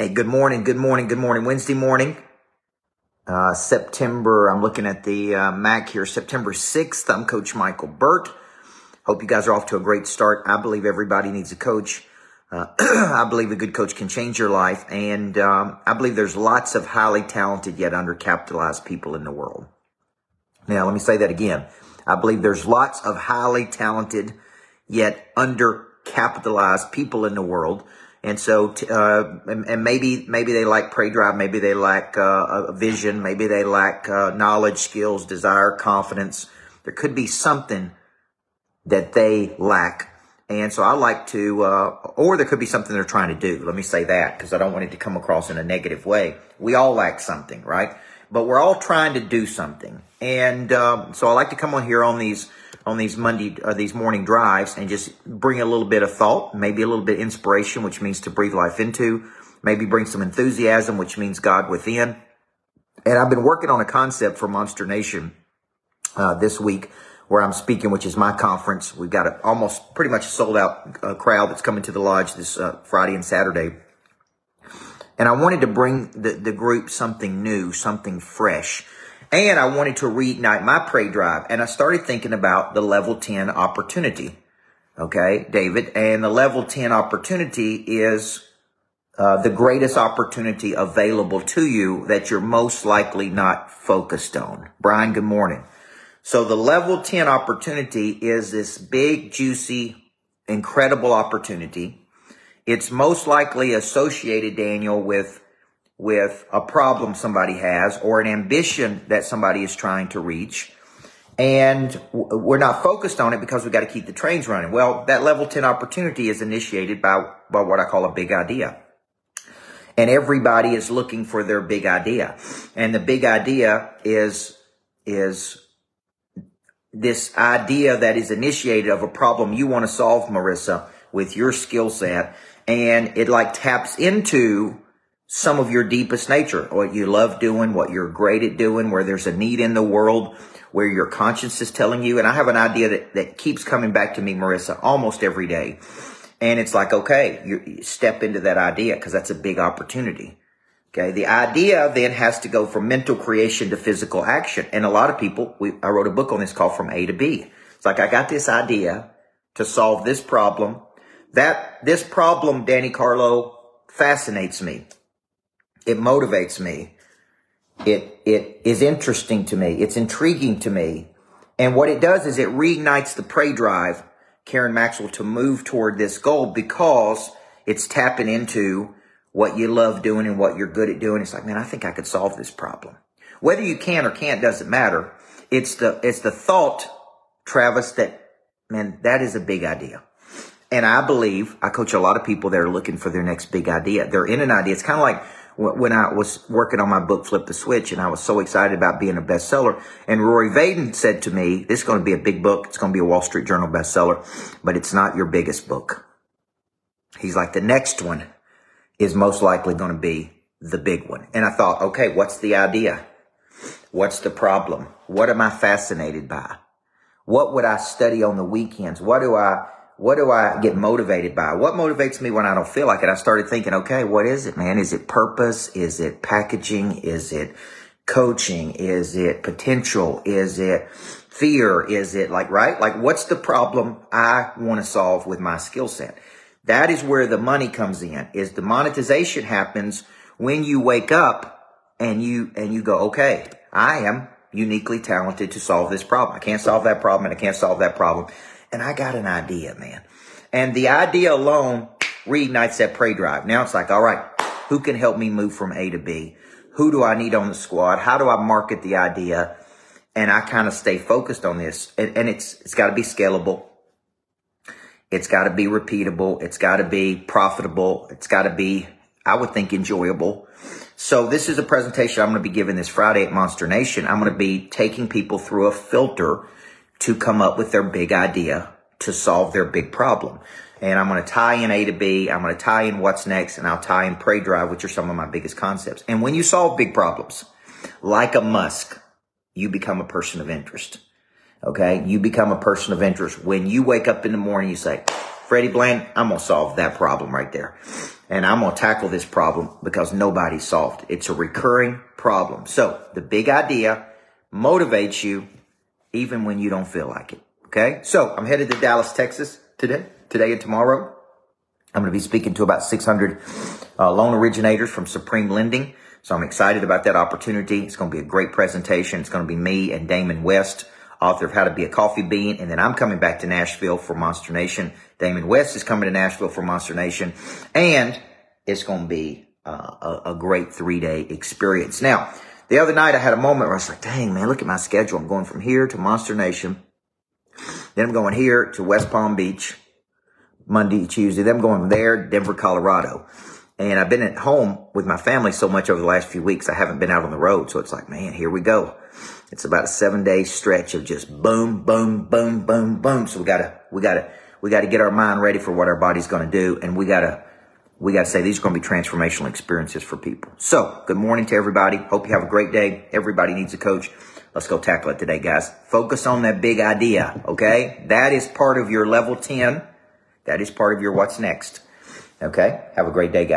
Hey, good morning, good morning, good morning. Wednesday morning, uh, September, I'm looking at the uh, Mac here, September 6th. I'm Coach Michael Burt. Hope you guys are off to a great start. I believe everybody needs a coach. Uh, I believe a good coach can change your life. And um, I believe there's lots of highly talented yet undercapitalized people in the world. Now, let me say that again. I believe there's lots of highly talented yet undercapitalized people in the world and so, uh, and, and, maybe, maybe they lack prey drive. Maybe they lack, uh, a vision. Maybe they lack, uh, knowledge, skills, desire, confidence. There could be something that they lack. And so I like to, uh, or there could be something they're trying to do. Let me say that because I don't want it to come across in a negative way. We all lack something, right? But we're all trying to do something. And, um, so I like to come on here on these, on these Monday or uh, these morning drives and just bring a little bit of thought, maybe a little bit of inspiration, which means to breathe life into, maybe bring some enthusiasm, which means God within. And I've been working on a concept for Monster Nation uh, this week where I'm speaking, which is my conference. We've got a, almost pretty much sold out uh, crowd that's coming to the lodge this uh, Friday and Saturday. And I wanted to bring the, the group something new, something fresh. And I wanted to reignite my prey drive. And I started thinking about the level 10 opportunity. Okay, David. And the level 10 opportunity is uh, the greatest opportunity available to you that you're most likely not focused on. Brian, good morning. So the level 10 opportunity is this big, juicy, incredible opportunity. It's most likely associated, Daniel, with with a problem somebody has or an ambition that somebody is trying to reach. And we're not focused on it because we've got to keep the trains running. Well, that level 10 opportunity is initiated by, by what I call a big idea. And everybody is looking for their big idea. And the big idea is, is this idea that is initiated of a problem you want to solve, Marissa, with your skill set. And it like taps into some of your deepest nature, what you love doing, what you're great at doing, where there's a need in the world, where your conscience is telling you. And I have an idea that, that keeps coming back to me, Marissa, almost every day. And it's like, okay, you step into that idea because that's a big opportunity. Okay. The idea then has to go from mental creation to physical action. And a lot of people, we, I wrote a book on this called From A to B. It's like, I got this idea to solve this problem. That, this problem, Danny Carlo, fascinates me. It motivates me. It, it is interesting to me. It's intriguing to me. And what it does is it reignites the prey drive, Karen Maxwell, to move toward this goal because it's tapping into what you love doing and what you're good at doing. It's like, man, I think I could solve this problem. Whether you can or can't doesn't matter. It's the, it's the thought, Travis, that, man, that is a big idea. And I believe I coach a lot of people that are looking for their next big idea. They're in an idea. It's kind of like when I was working on my book, Flip the Switch, and I was so excited about being a bestseller. And Rory Vaden said to me, this is going to be a big book. It's going to be a Wall Street Journal bestseller, but it's not your biggest book. He's like, the next one is most likely going to be the big one. And I thought, okay, what's the idea? What's the problem? What am I fascinated by? What would I study on the weekends? What do I what do I get motivated by? What motivates me when I don't feel like it? I started thinking, okay, what is it, man? Is it purpose? Is it packaging? Is it coaching? Is it potential? Is it fear? Is it like, right? Like, what's the problem I want to solve with my skill set? That is where the money comes in, is the monetization happens when you wake up and you, and you go, okay, I am uniquely talented to solve this problem. I can't solve that problem and I can't solve that problem and I got an idea, man. And the idea alone reignites that prey drive. Now it's like, all right, who can help me move from A to B? Who do I need on the squad? How do I market the idea? And I kind of stay focused on this. And, and it's it's got to be scalable. It's got to be repeatable. It's got to be profitable. It's got to be, I would think, enjoyable. So this is a presentation I'm going to be giving this Friday at Monster Nation. I'm going to be taking people through a filter to come up with their big idea to solve their big problem. And I'm going to tie in A to B. I'm going to tie in what's next and I'll tie in prey drive, which are some of my biggest concepts. And when you solve big problems, like a Musk, you become a person of interest. Okay. You become a person of interest. When you wake up in the morning, you say, Freddie Bland, I'm going to solve that problem right there. And I'm going to tackle this problem because nobody solved it. It's a recurring problem. So the big idea motivates you even when you don't feel like it. Okay. So I'm headed to Dallas, Texas today, today and tomorrow. I'm going to be speaking to about 600 uh, loan originators from Supreme Lending. So I'm excited about that opportunity. It's going to be a great presentation. It's going to be me and Damon West, author of How to Be a Coffee Bean. And then I'm coming back to Nashville for Monster Nation. Damon West is coming to Nashville for Monster Nation. And it's going to be uh, a, a great three day experience. Now, the other night I had a moment where I was like, dang, man, look at my schedule. I'm going from here to Monster Nation. Then I'm going here to West Palm Beach Monday, Tuesday. Then I'm going there, Denver, Colorado. And I've been at home with my family so much over the last few weeks. I haven't been out on the road. So it's like, man, here we go. It's about a seven day stretch of just boom, boom, boom, boom, boom. So we gotta, we gotta, we gotta get our mind ready for what our body's to do. And we gotta, we got to say these are going to be transformational experiences for people. So, good morning to everybody. Hope you have a great day. Everybody needs a coach. Let's go tackle it today, guys. Focus on that big idea, okay? That is part of your level 10. That is part of your what's next. Okay? Have a great day, guys.